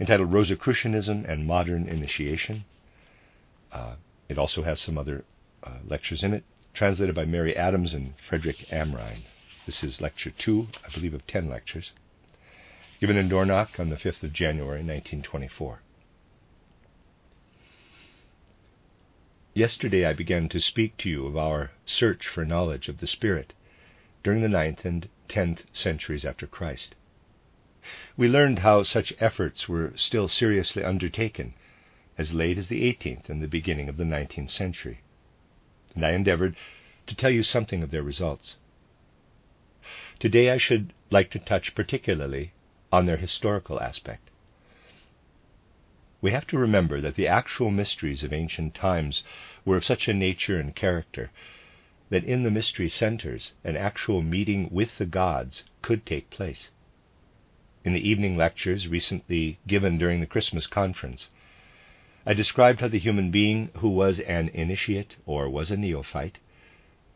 entitled Rosicrucianism and Modern Initiation. Uh, it also has some other uh, lectures in it, translated by Mary Adams and Frederick Amrine. This is lecture two, I believe, of ten lectures, given in Dornach on the 5th of January, 1924. Yesterday I began to speak to you of our search for knowledge of the Spirit during the ninth and tenth centuries after Christ. We learned how such efforts were still seriously undertaken as late as the 18th and the beginning of the 19th century, and I endeavored to tell you something of their results. Today I should like to touch particularly on their historical aspect. We have to remember that the actual mysteries of ancient times were of such a nature and character that in the mystery centers an actual meeting with the gods could take place. In the evening lectures recently given during the Christmas conference, I described how the human being who was an initiate or was a neophyte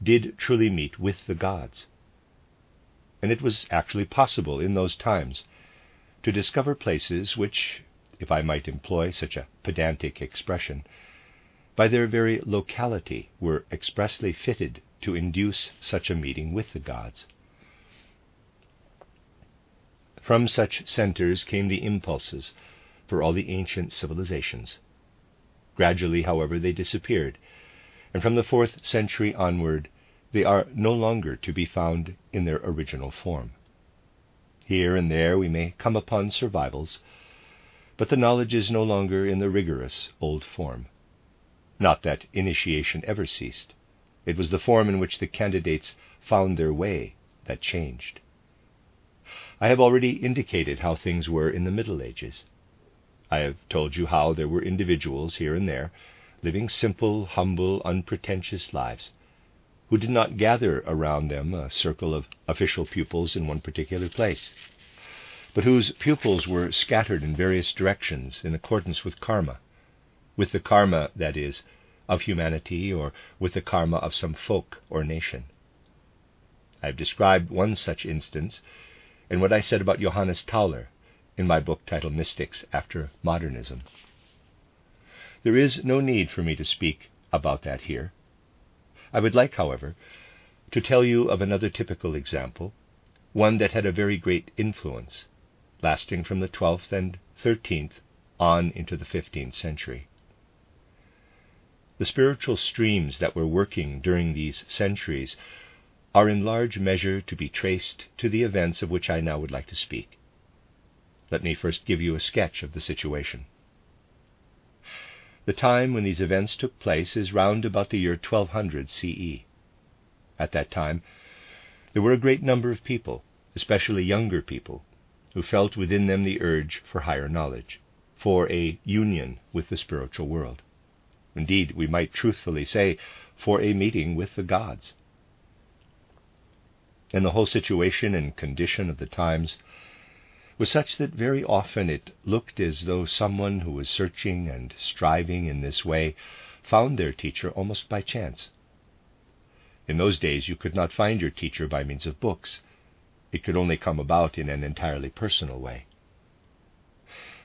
did truly meet with the gods. And it was actually possible in those times to discover places which, if I might employ such a pedantic expression, by their very locality were expressly fitted to induce such a meeting with the gods. From such centers came the impulses for all the ancient civilizations. Gradually, however, they disappeared, and from the fourth century onward, they are no longer to be found in their original form. Here and there we may come upon survivals, but the knowledge is no longer in the rigorous old form. Not that initiation ever ceased. It was the form in which the candidates found their way that changed. I have already indicated how things were in the Middle Ages. I have told you how there were individuals here and there, living simple, humble, unpretentious lives, who did not gather around them a circle of official pupils in one particular place, but whose pupils were scattered in various directions in accordance with karma, with the karma, that is, of humanity or with the karma of some folk or nation. I have described one such instance in what I said about Johannes Tauler in my book titled Mystics After Modernism. There is no need for me to speak about that here. I would like, however, to tell you of another typical example, one that had a very great influence, lasting from the 12th and 13th on into the 15th century. The spiritual streams that were working during these centuries are in large measure to be traced to the events of which I now would like to speak. Let me first give you a sketch of the situation. The time when these events took place is round about the year 1200 CE. At that time, there were a great number of people, especially younger people, who felt within them the urge for higher knowledge, for a union with the spiritual world. Indeed, we might truthfully say, for a meeting with the gods. And the whole situation and condition of the times was such that very often it looked as though someone who was searching and striving in this way found their teacher almost by chance. In those days, you could not find your teacher by means of books. It could only come about in an entirely personal way.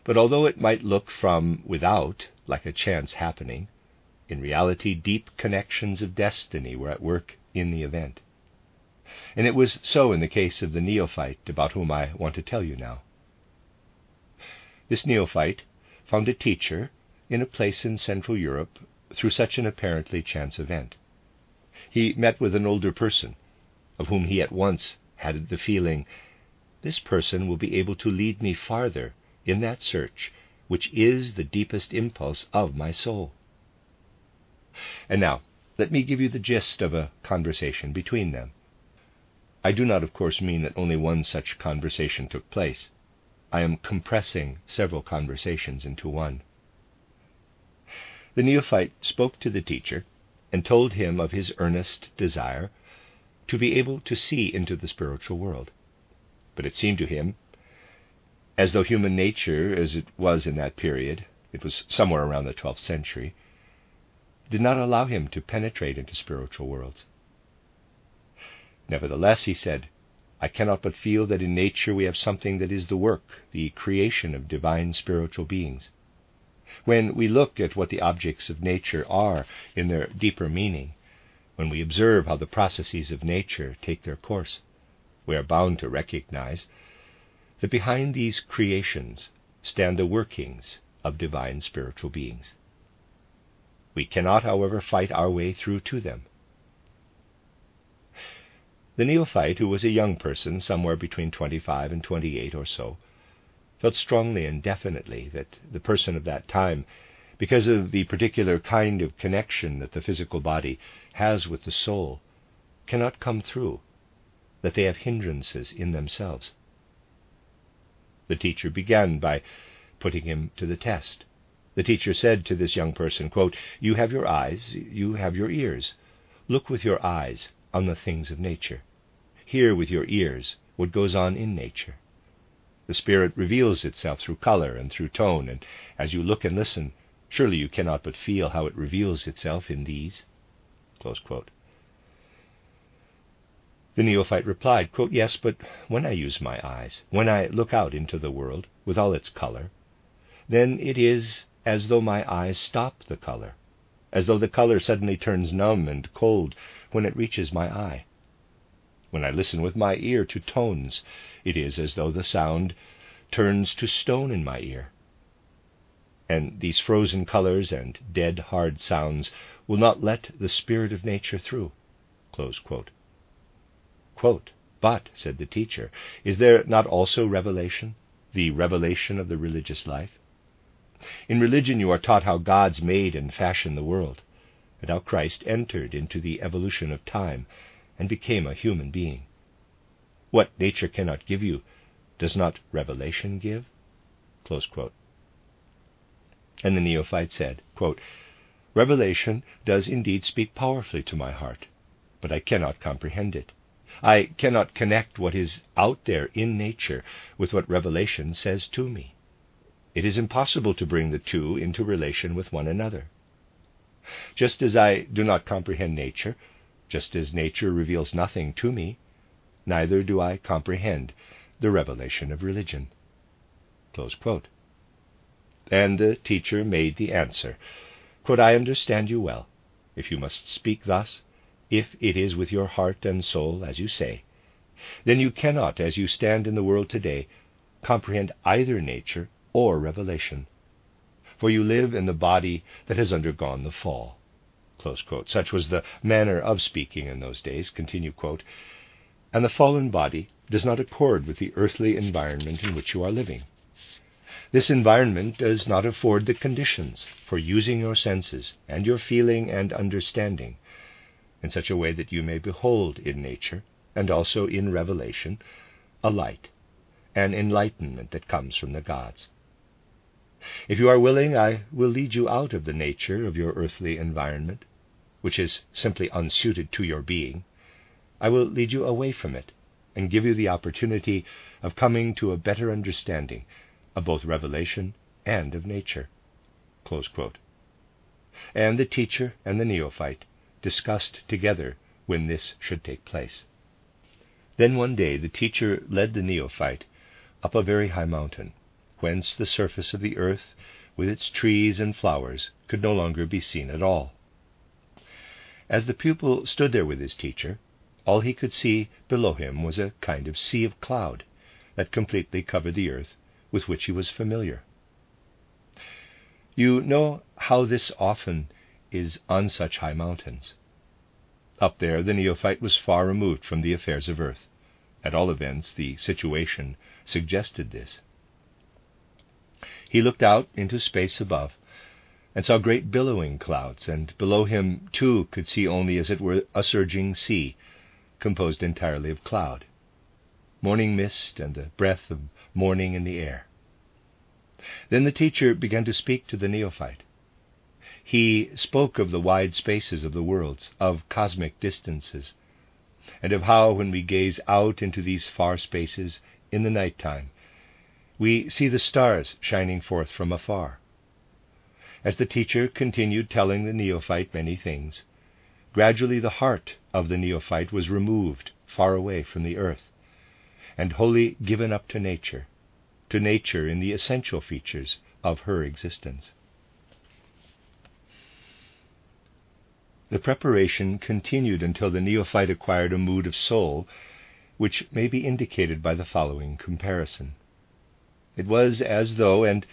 But although it might look from without like a chance happening, in reality, deep connections of destiny were at work in the event. And it was so in the case of the neophyte about whom I want to tell you now. This neophyte found a teacher in a place in Central Europe through such an apparently chance event. He met with an older person, of whom he at once had the feeling this person will be able to lead me farther in that search which is the deepest impulse of my soul. And now, let me give you the gist of a conversation between them. I do not, of course, mean that only one such conversation took place. I am compressing several conversations into one. The neophyte spoke to the teacher and told him of his earnest desire to be able to see into the spiritual world. But it seemed to him as though human nature, as it was in that period, it was somewhere around the 12th century, did not allow him to penetrate into spiritual worlds. Nevertheless, he said, I cannot but feel that in nature we have something that is the work, the creation of divine spiritual beings. When we look at what the objects of nature are in their deeper meaning, when we observe how the processes of nature take their course, we are bound to recognize that behind these creations stand the workings of divine spiritual beings. We cannot, however, fight our way through to them. The neophyte, who was a young person, somewhere between 25 and 28 or so, felt strongly and definitely that the person of that time, because of the particular kind of connection that the physical body has with the soul, cannot come through, that they have hindrances in themselves. The teacher began by putting him to the test. The teacher said to this young person, quote, You have your eyes, you have your ears. Look with your eyes on the things of nature. Hear with your ears what goes on in nature. The Spirit reveals itself through color and through tone, and as you look and listen, surely you cannot but feel how it reveals itself in these. The neophyte replied, quote, Yes, but when I use my eyes, when I look out into the world with all its color, then it is as though my eyes stop the color, as though the color suddenly turns numb and cold when it reaches my eye. When I listen with my ear to tones, it is as though the sound turns to stone in my ear. And these frozen colors and dead, hard sounds will not let the spirit of nature through. Quote. Quote, but, said the teacher, is there not also revelation, the revelation of the religious life? In religion, you are taught how God's made and fashioned the world, and how Christ entered into the evolution of time and became a human being. What nature cannot give you, does not revelation give? And the neophyte said, quote, Revelation does indeed speak powerfully to my heart, but I cannot comprehend it. I cannot connect what is out there in nature with what revelation says to me. It is impossible to bring the two into relation with one another. Just as I do not comprehend nature, just as nature reveals nothing to me, neither do I comprehend the revelation of religion. And the teacher made the answer Could I understand you well, if you must speak thus, if it is with your heart and soul, as you say, then you cannot, as you stand in the world today, comprehend either nature or revelation. For you live in the body that has undergone the fall. Such was the manner of speaking in those days. Continue quote. And the fallen body does not accord with the earthly environment in which you are living. This environment does not afford the conditions for using your senses and your feeling and understanding in such a way that you may behold in nature and also in revelation a light, an enlightenment that comes from the gods. If you are willing, I will lead you out of the nature of your earthly environment, which is simply unsuited to your being. I will lead you away from it and give you the opportunity of coming to a better understanding of both revelation and of nature. And the teacher and the neophyte discussed together when this should take place. Then one day the teacher led the neophyte up a very high mountain whence the surface of the earth, with its trees and flowers, could no longer be seen at all. As the pupil stood there with his teacher, all he could see below him was a kind of sea of cloud that completely covered the earth with which he was familiar. You know how this often is on such high mountains. Up there, the neophyte was far removed from the affairs of earth. At all events, the situation suggested this. He looked out into space above and saw great billowing clouds, and below him, too, could see only as it were a surging sea, composed entirely of cloud, morning mist, and the breath of morning in the air. Then the teacher began to speak to the neophyte. he spoke of the wide spaces of the worlds, of cosmic distances, and of how, when we gaze out into these far spaces in the night time, we see the stars shining forth from afar. As the teacher continued telling the neophyte many things, gradually the heart of the neophyte was removed far away from the earth, and wholly given up to nature, to nature in the essential features of her existence. The preparation continued until the neophyte acquired a mood of soul which may be indicated by the following comparison. It was as though, and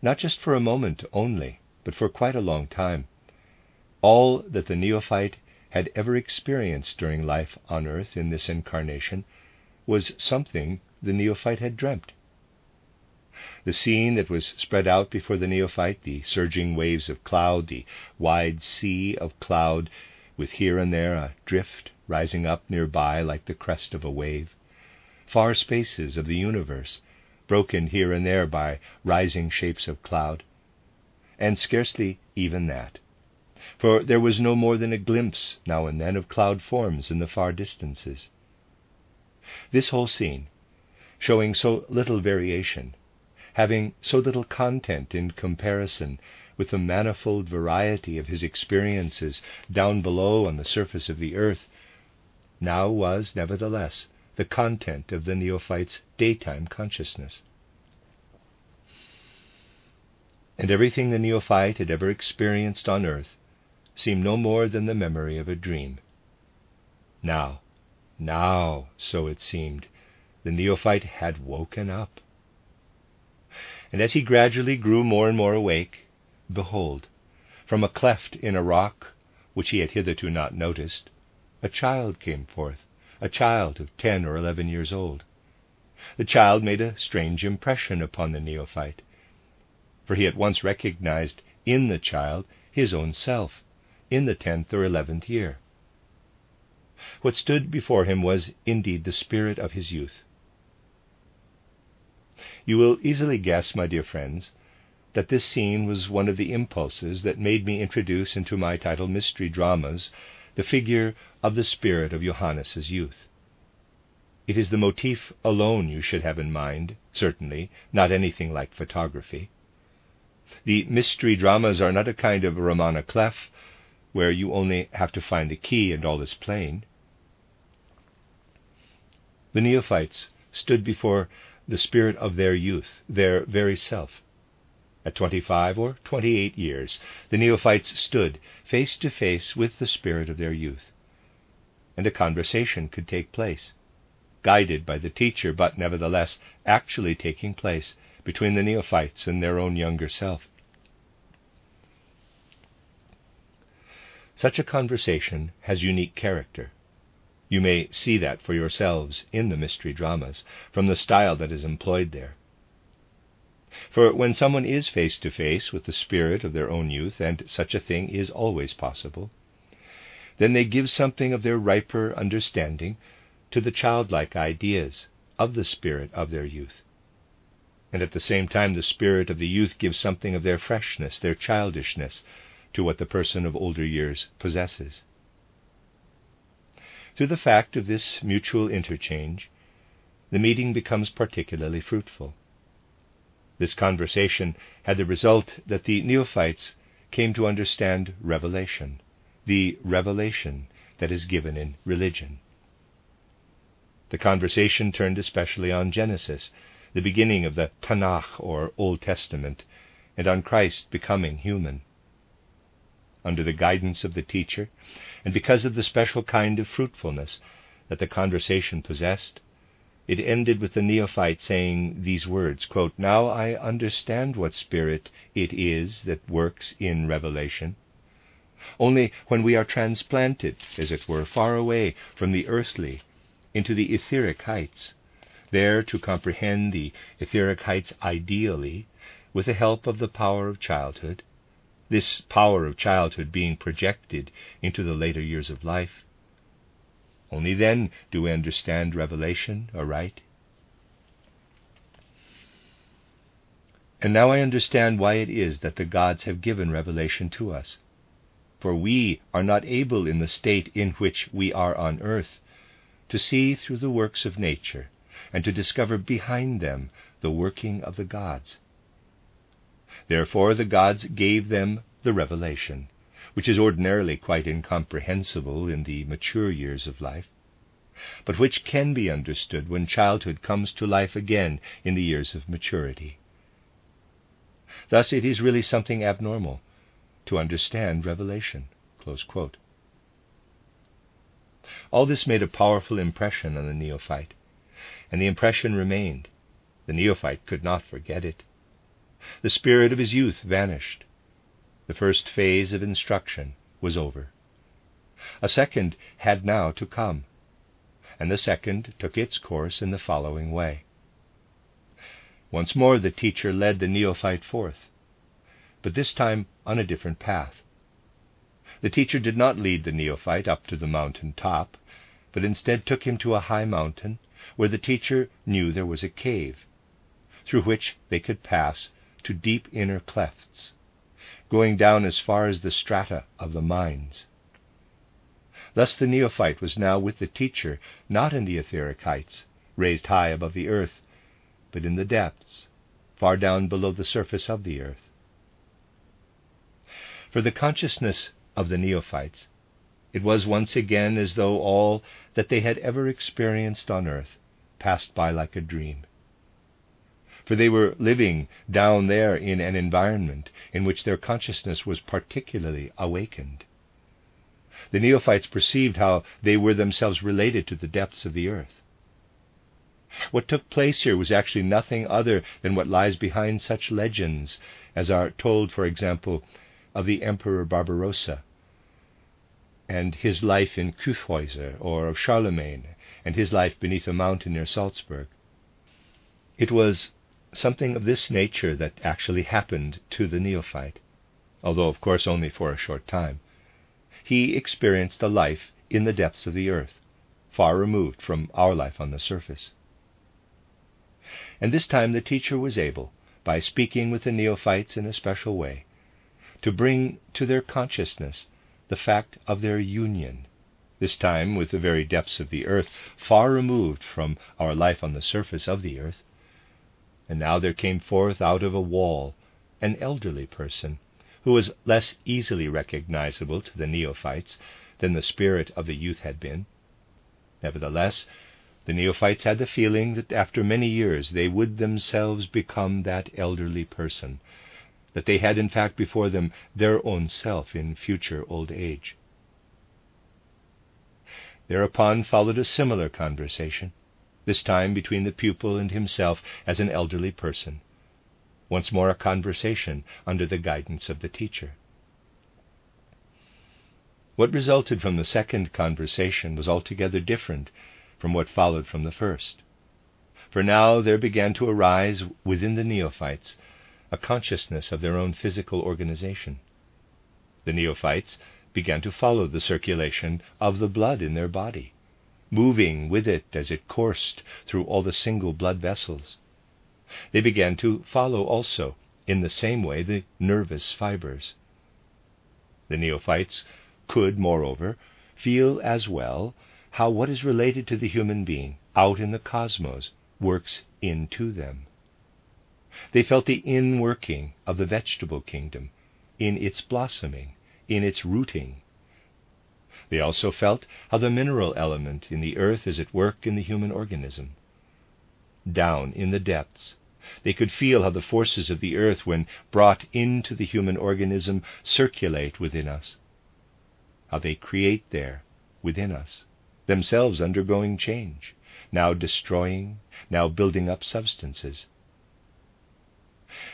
not just for a moment only, but for quite a long time, all that the neophyte had ever experienced during life on earth in this incarnation was something the neophyte had dreamt. The scene that was spread out before the neophyte, the surging waves of cloud, the wide sea of cloud, with here and there a drift rising up nearby like the crest of a wave, far spaces of the universe, broken here and there by rising shapes of cloud, and scarcely even that, for there was no more than a glimpse now and then of cloud forms in the far distances. This whole scene, showing so little variation, having so little content in comparison with the manifold variety of his experiences down below on the surface of the earth, now was, nevertheless, the content of the neophyte's daytime consciousness. And everything the neophyte had ever experienced on earth seemed no more than the memory of a dream. Now, now, so it seemed, the neophyte had woken up. And as he gradually grew more and more awake, behold, from a cleft in a rock, which he had hitherto not noticed, a child came forth, a child of ten or eleven years old. The child made a strange impression upon the neophyte, for he at once recognized in the child his own self, in the tenth or eleventh year. What stood before him was indeed the spirit of his youth. You will easily guess, my dear friends, that this scene was one of the impulses that made me introduce into my title Mystery Dramas the figure of the spirit of Johannes's youth. It is the motif alone you should have in mind, certainly, not anything like photography. The mystery dramas are not a kind of roman à clef where you only have to find the key and all is plain. The neophytes stood before the spirit of their youth, their very self. At twenty five or twenty eight years, the neophytes stood face to face with the spirit of their youth, and a conversation could take place, guided by the teacher, but nevertheless actually taking place between the neophytes and their own younger self. Such a conversation has unique character. You may see that for yourselves in the mystery dramas, from the style that is employed there. For when someone is face to face with the spirit of their own youth, and such a thing is always possible, then they give something of their riper understanding to the childlike ideas of the spirit of their youth. And at the same time, the spirit of the youth gives something of their freshness, their childishness, to what the person of older years possesses. Through the fact of this mutual interchange, the meeting becomes particularly fruitful. This conversation had the result that the neophytes came to understand revelation, the revelation that is given in religion. The conversation turned especially on Genesis, the beginning of the Tanakh or Old Testament, and on Christ becoming human under the guidance of the teacher, and because of the special kind of fruitfulness that the conversation possessed, it ended with the neophyte saying these words quote, Now I understand what spirit it is that works in revelation. Only when we are transplanted, as it were, far away from the earthly into the etheric heights, there to comprehend the etheric heights ideally, with the help of the power of childhood, this power of childhood being projected into the later years of life. Only then do we understand revelation aright. And now I understand why it is that the gods have given revelation to us. For we are not able in the state in which we are on earth to see through the works of nature and to discover behind them the working of the gods. Therefore the gods gave them the revelation, which is ordinarily quite incomprehensible in the mature years of life, but which can be understood when childhood comes to life again in the years of maturity. Thus, it is really something abnormal to understand revelation. All this made a powerful impression on the neophyte, and the impression remained. The neophyte could not forget it. The spirit of his youth vanished. The first phase of instruction was over. A second had now to come, and the second took its course in the following way. Once more the teacher led the neophyte forth, but this time on a different path. The teacher did not lead the neophyte up to the mountain top, but instead took him to a high mountain where the teacher knew there was a cave, through which they could pass to deep inner clefts, going down as far as the strata of the mines. Thus the neophyte was now with the teacher, not in the etheric heights, raised high above the earth, but in the depths, far down below the surface of the earth. For the consciousness of the neophytes, it was once again as though all that they had ever experienced on earth passed by like a dream. For they were living down there in an environment in which their consciousness was particularly awakened. The neophytes perceived how they were themselves related to the depths of the earth. What took place here was actually nothing other than what lies behind such legends as are told, for example, of the Emperor Barbarossa and his life in Kyffhäuser, or of Charlemagne and his life beneath a mountain near Salzburg. It was something of this nature that actually happened to the neophyte, although, of course, only for a short time. He experienced a life in the depths of the earth, far removed from our life on the surface. And this time the teacher was able, by speaking with the neophytes in a special way, to bring to their consciousness the fact of their union, this time with the very depths of the earth, far removed from our life on the surface of the earth. And now there came forth out of a wall an elderly person, who was less easily recognizable to the neophytes than the spirit of the youth had been. Nevertheless, the neophytes had the feeling that after many years they would themselves become that elderly person, that they had in fact before them their own self in future old age. Thereupon followed a similar conversation, this time between the pupil and himself as an elderly person. Once more a conversation under the guidance of the teacher. What resulted from the second conversation was altogether different from what followed from the first. For now there began to arise within the neophytes a consciousness of their own physical organization. The neophytes began to follow the circulation of the blood in their body, moving with it as it coursed through all the single blood vessels. They began to follow also, in the same way, the nervous fibers. The neophytes could, moreover, feel as well how what is related to the human being out in the cosmos works into them. They felt the inworking of the vegetable kingdom in its blossoming, in its rooting. They also felt how the mineral element in the earth is at work in the human organism. Down in the depths, they could feel how the forces of the earth, when brought into the human organism, circulate within us, how they create there, within us, themselves undergoing change, now destroying, now building up substances.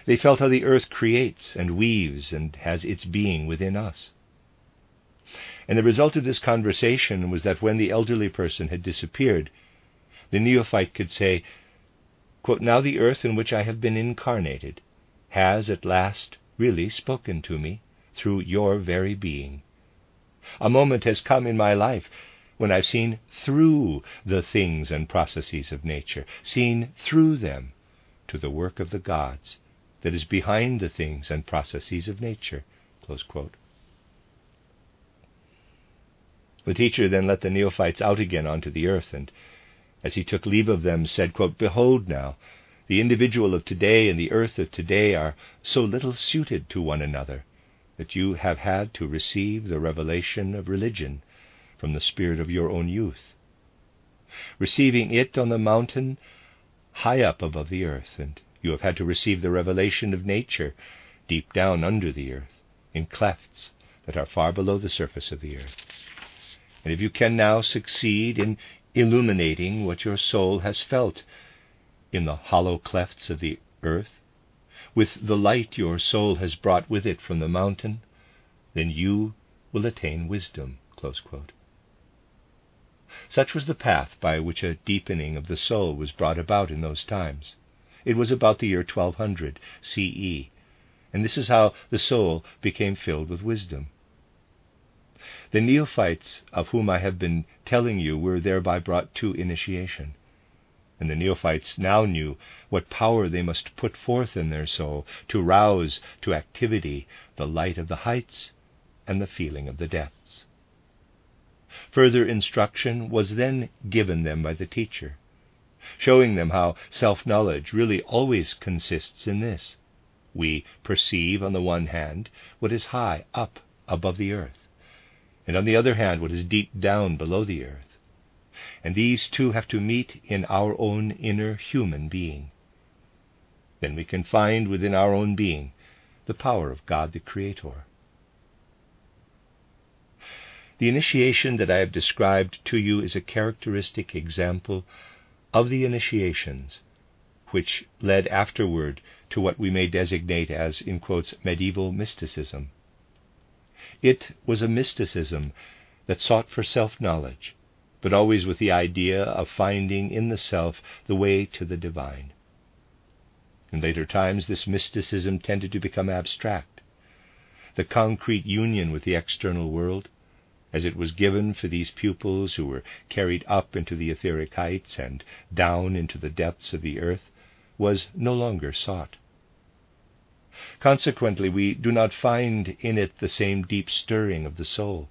They felt how the earth creates and weaves and has its being within us. And the result of this conversation was that when the elderly person had disappeared, the neophyte could say, quote, Now the earth in which I have been incarnated has at last really spoken to me through your very being. A moment has come in my life when I've seen through the things and processes of nature, seen through them to the work of the gods that is behind the things and processes of nature. The teacher then let the neophytes out again onto the earth, and as he took leave of them, said, quote, Behold now, the individual of today and the earth of today are so little suited to one another that you have had to receive the revelation of religion from the spirit of your own youth, receiving it on the mountain high up above the earth, and you have had to receive the revelation of nature deep down under the earth, in clefts that are far below the surface of the earth. And if you can now succeed in illuminating what your soul has felt in the hollow clefts of the earth, with the light your soul has brought with it from the mountain, then you will attain wisdom. Such was the path by which a deepening of the soul was brought about in those times. It was about the year 1200 CE, and this is how the soul became filled with wisdom. The neophytes of whom I have been telling you were thereby brought to initiation. And the neophytes now knew what power they must put forth in their soul to rouse to activity the light of the heights and the feeling of the depths. Further instruction was then given them by the teacher, showing them how self knowledge really always consists in this. We perceive, on the one hand, what is high up above the earth and on the other hand, what is deep down below the earth. And these two have to meet in our own inner human being. Then we can find within our own being the power of God the Creator. The initiation that I have described to you is a characteristic example of the initiations which led afterward to what we may designate as, in quotes, medieval mysticism. It was a mysticism that sought for self knowledge, but always with the idea of finding in the self the way to the divine. In later times, this mysticism tended to become abstract. The concrete union with the external world, as it was given for these pupils who were carried up into the etheric heights and down into the depths of the earth, was no longer sought. Consequently, we do not find in it the same deep stirring of the soul,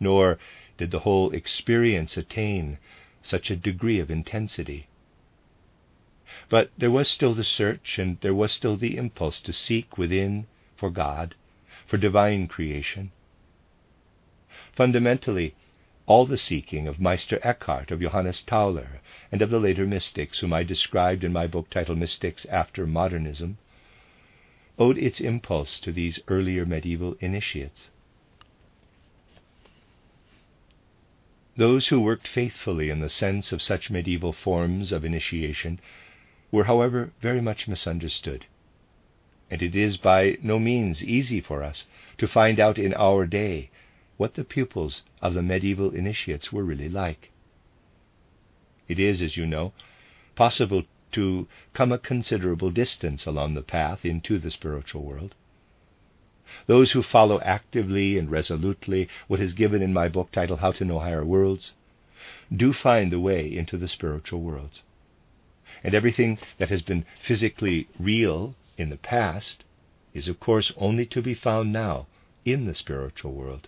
nor did the whole experience attain such a degree of intensity. But there was still the search, and there was still the impulse to seek within for God, for divine creation. Fundamentally, all the seeking of Meister Eckhart, of Johannes Tauler, and of the later mystics whom I described in my book titled Mystics After Modernism owed its impulse to these earlier medieval initiates. Those who worked faithfully in the sense of such medieval forms of initiation were, however, very much misunderstood, and it is by no means easy for us to find out in our day what the pupils of the medieval initiates were really like. It is, as you know, possible to come a considerable distance along the path into the spiritual world. Those who follow actively and resolutely what is given in my book titled How to Know Higher Worlds do find the way into the spiritual worlds. And everything that has been physically real in the past is, of course, only to be found now in the spiritual world.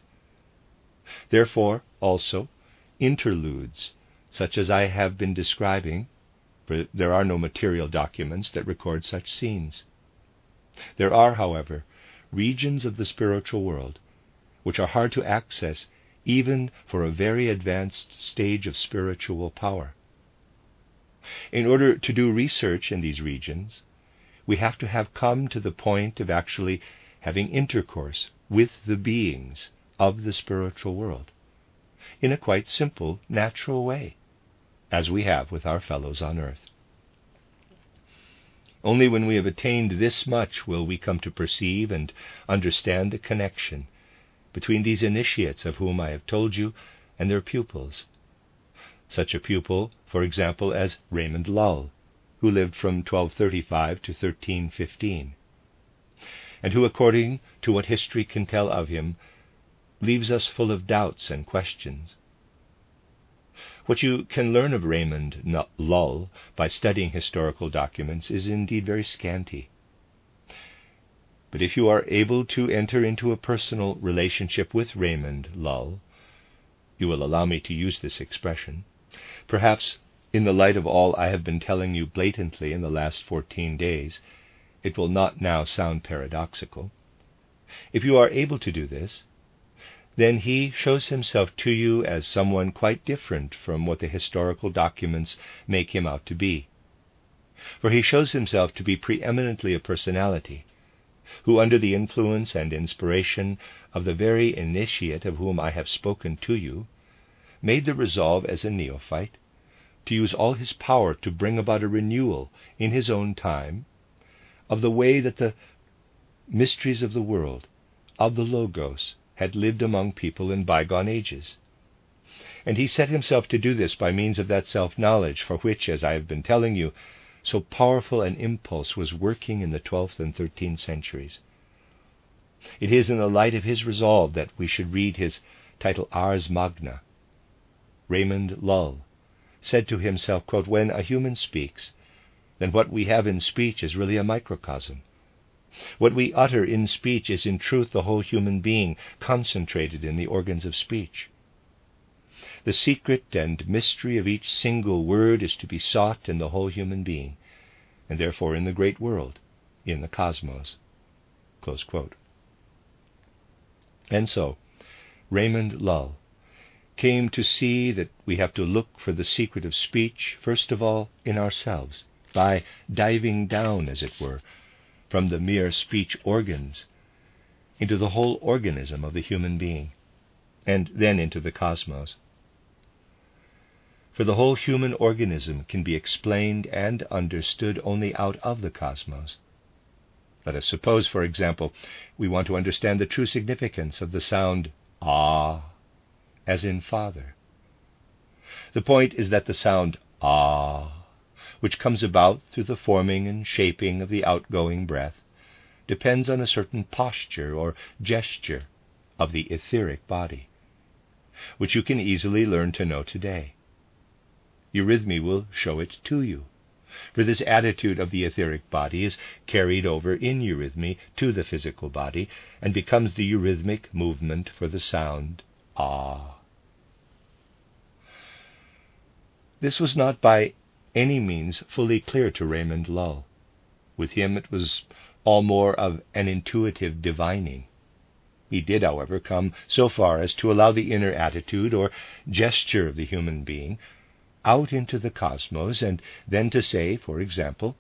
Therefore, also, interludes, such as I have been describing, for there are no material documents that record such scenes. There are, however, regions of the spiritual world which are hard to access even for a very advanced stage of spiritual power. In order to do research in these regions, we have to have come to the point of actually having intercourse with the beings of the spiritual world in a quite simple, natural way as we have with our fellows on earth. Only when we have attained this much will we come to perceive and understand the connection between these initiates of whom I have told you and their pupils. Such a pupil, for example, as Raymond Lull, who lived from 1235 to 1315, and who, according to what history can tell of him, leaves us full of doubts and questions. What you can learn of Raymond Lull by studying historical documents is indeed very scanty. But if you are able to enter into a personal relationship with Raymond Lull, you will allow me to use this expression, perhaps in the light of all I have been telling you blatantly in the last 14 days, it will not now sound paradoxical. If you are able to do this, then he shows himself to you as someone quite different from what the historical documents make him out to be. For he shows himself to be preeminently a personality, who, under the influence and inspiration of the very initiate of whom I have spoken to you, made the resolve as a neophyte to use all his power to bring about a renewal in his own time of the way that the mysteries of the world, of the Logos, had lived among people in bygone ages. And he set himself to do this by means of that self knowledge for which, as I have been telling you, so powerful an impulse was working in the 12th and 13th centuries. It is in the light of his resolve that we should read his title Ars Magna. Raymond Lull said to himself, quote, When a human speaks, then what we have in speech is really a microcosm. What we utter in speech is in truth the whole human being concentrated in the organs of speech. The secret and mystery of each single word is to be sought in the whole human being, and therefore in the great world, in the cosmos. And so, Raymond Lull came to see that we have to look for the secret of speech, first of all, in ourselves, by diving down, as it were, from the mere speech organs into the whole organism of the human being, and then into the cosmos for the whole human organism can be explained and understood only out of the cosmos. Let us suppose, for example, we want to understand the true significance of the sound ah, as in father. The point is that the sound ah, which comes about through the forming and shaping of the outgoing breath, depends on a certain posture or gesture of the etheric body, which you can easily learn to know today eurythmy will show it to you. For this attitude of the etheric body is carried over in eurythmy to the physical body and becomes the eurythmic movement for the sound ah. This was not by any means fully clear to Raymond Lull. With him it was all more of an intuitive divining. He did, however, come so far as to allow the inner attitude or gesture of the human being out into the cosmos, and then to say, for example,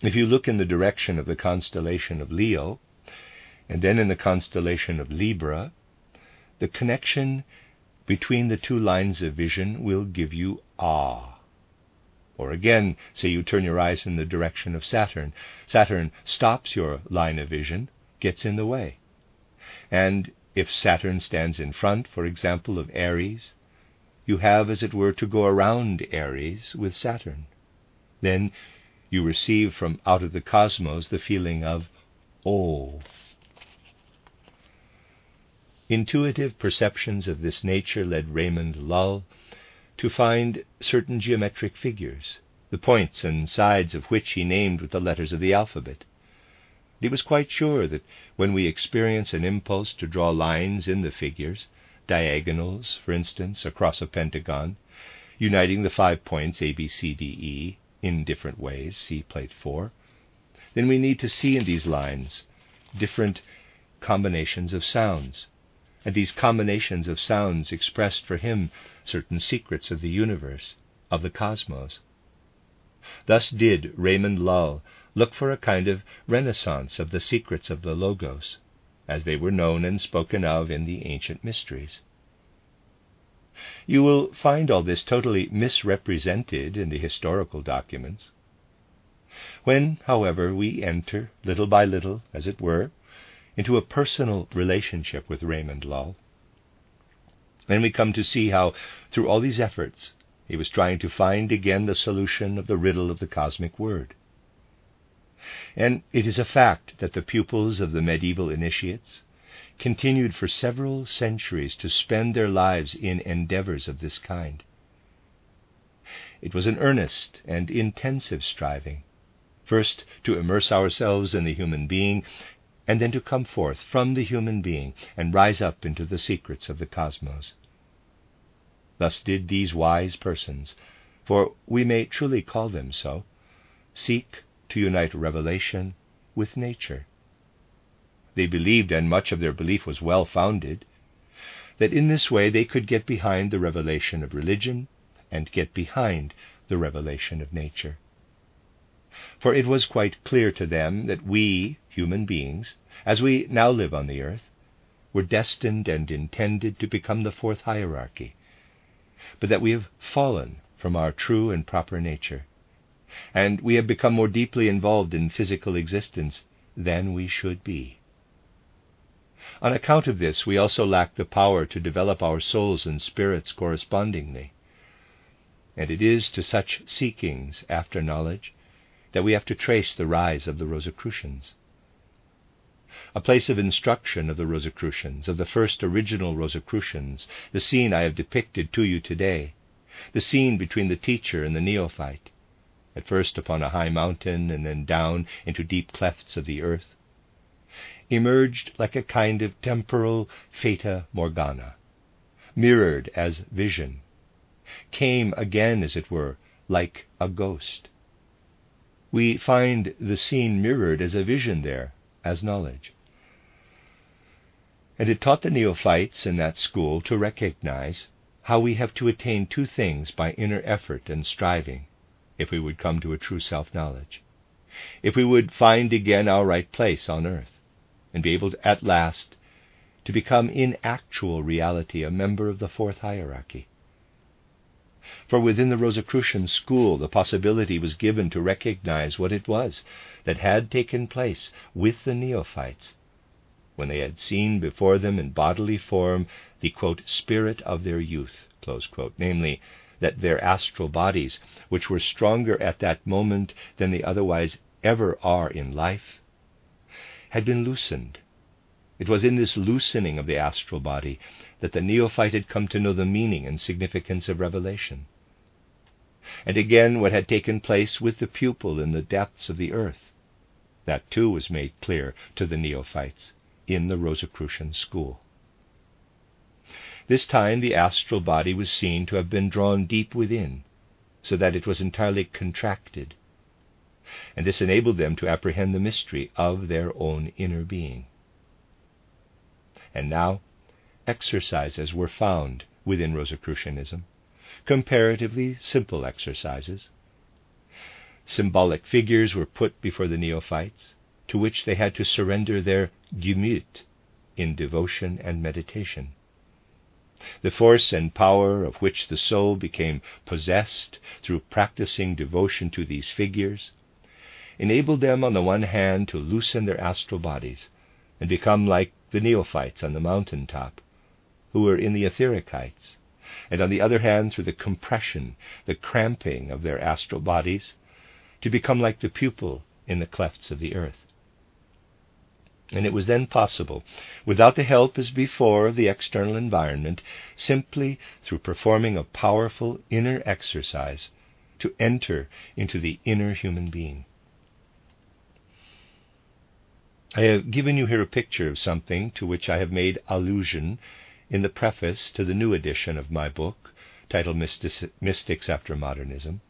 if you look in the direction of the constellation of Leo, and then in the constellation of Libra, the connection between the two lines of vision will give you awe. Or again, say you turn your eyes in the direction of Saturn. Saturn stops your line of vision, gets in the way. And if Saturn stands in front, for example, of Aries, you have, as it were, to go around Aries with Saturn. Then you receive from out of the cosmos the feeling of oh. Intuitive perceptions of this nature led Raymond Lull to find certain geometric figures, the points and sides of which he named with the letters of the alphabet. He was quite sure that when we experience an impulse to draw lines in the figures, diagonals, for instance, across a pentagon, uniting the five points A, B, C, D, E in different ways, see plate 4, then we need to see in these lines different combinations of sounds. And these combinations of sounds expressed for him certain secrets of the universe, of the cosmos. Thus did Raymond Lull look for a kind of renaissance of the secrets of the Logos, as they were known and spoken of in the ancient mysteries. You will find all this totally misrepresented in the historical documents. When, however, we enter, little by little, as it were, into a personal relationship with Raymond Lull, then we come to see how, through all these efforts, he was trying to find again the solution of the riddle of the cosmic word. And it is a fact that the pupils of the medieval initiates continued for several centuries to spend their lives in endeavors of this kind. It was an earnest and intensive striving, First, to immerse ourselves in the human being, and then to come forth from the human being and rise up into the secrets of the cosmos. Thus did these wise persons, for we may truly call them so, seek to unite revelation with nature. They believed, and much of their belief was well founded, that in this way they could get behind the revelation of religion and get behind the revelation of nature. For it was quite clear to them that we, human beings, as we now live on the earth, were destined and intended to become the fourth hierarchy, but that we have fallen from our true and proper nature, and we have become more deeply involved in physical existence than we should be. On account of this, we also lack the power to develop our souls and spirits correspondingly. And it is to such seekings after knowledge that we have to trace the rise of the Rosicrucians. A place of instruction of the Rosicrucians, of the first original Rosicrucians, the scene I have depicted to you today, the scene between the teacher and the neophyte, at first upon a high mountain and then down into deep clefts of the earth, emerged like a kind of temporal fata morgana, mirrored as vision, came again, as it were, like a ghost. We find the scene mirrored as a vision there, as knowledge. And it taught the neophytes in that school to recognize how we have to attain two things by inner effort and striving if we would come to a true self knowledge, if we would find again our right place on earth and be able to, at last to become in actual reality a member of the fourth hierarchy. For within the Rosicrucian school, the possibility was given to recognize what it was that had taken place with the neophytes when they had seen before them in bodily form the quote, spirit of their youth, quote, namely, that their astral bodies, which were stronger at that moment than they otherwise ever are in life, had been loosened. It was in this loosening of the astral body that the neophyte had come to know the meaning and significance of revelation. And again, what had taken place with the pupil in the depths of the earth. That too was made clear to the neophytes in the Rosicrucian school. This time the astral body was seen to have been drawn deep within, so that it was entirely contracted and this enabled them to apprehend the mystery of their own inner being. And now, exercises were found within Rosicrucianism, comparatively simple exercises. Symbolic figures were put before the neophytes, to which they had to surrender their gemüt in devotion and meditation. The force and power of which the soul became possessed through practicing devotion to these figures enabled them, on the one hand, to loosen their astral bodies and become like the neophytes on the mountain top, who were in the etheric heights, and on the other hand, through the compression, the cramping of their astral bodies, to become like the pupil in the clefts of the earth. And it was then possible, without the help as before of the external environment, simply through performing a powerful inner exercise, to enter into the inner human being. I have given you here a picture of something to which I have made allusion in the preface to the new edition of my book, titled Mystics After Modernism.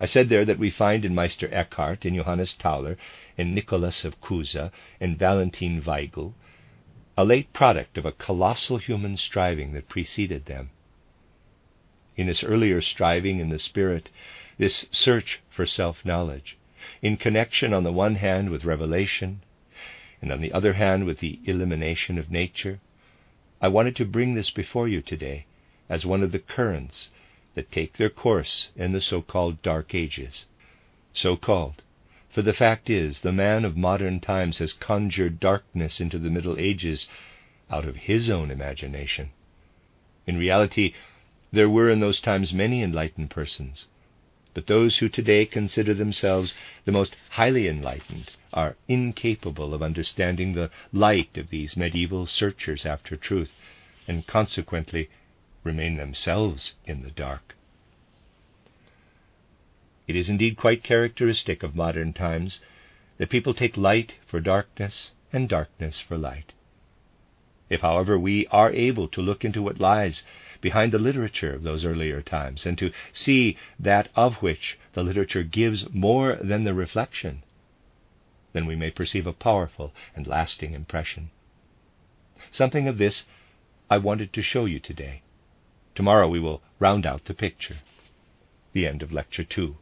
I said there that we find in Meister Eckhart, in Johannes Tauler, in Nicholas of Cusa, in Valentin Weigel, a late product of a colossal human striving that preceded them. In this earlier striving in the spirit, this search for self knowledge, in connection on the one hand with revelation and on the other hand with the elimination of nature, I wanted to bring this before you today as one of the currents that take their course in the so called Dark Ages. So called, for the fact is, the man of modern times has conjured darkness into the Middle Ages out of his own imagination. In reality, there were in those times many enlightened persons, but those who today consider themselves the most highly enlightened are incapable of understanding the light of these medieval searchers after truth, and consequently remain themselves in the dark. It is indeed quite characteristic of modern times that people take light for darkness and darkness for light. If, however, we are able to look into what lies behind the literature of those earlier times, and to see that of which the literature gives more than the reflection, then we may perceive a powerful and lasting impression. Something of this I wanted to show you today. Tomorrow we will round out the picture. The end of Lecture 2.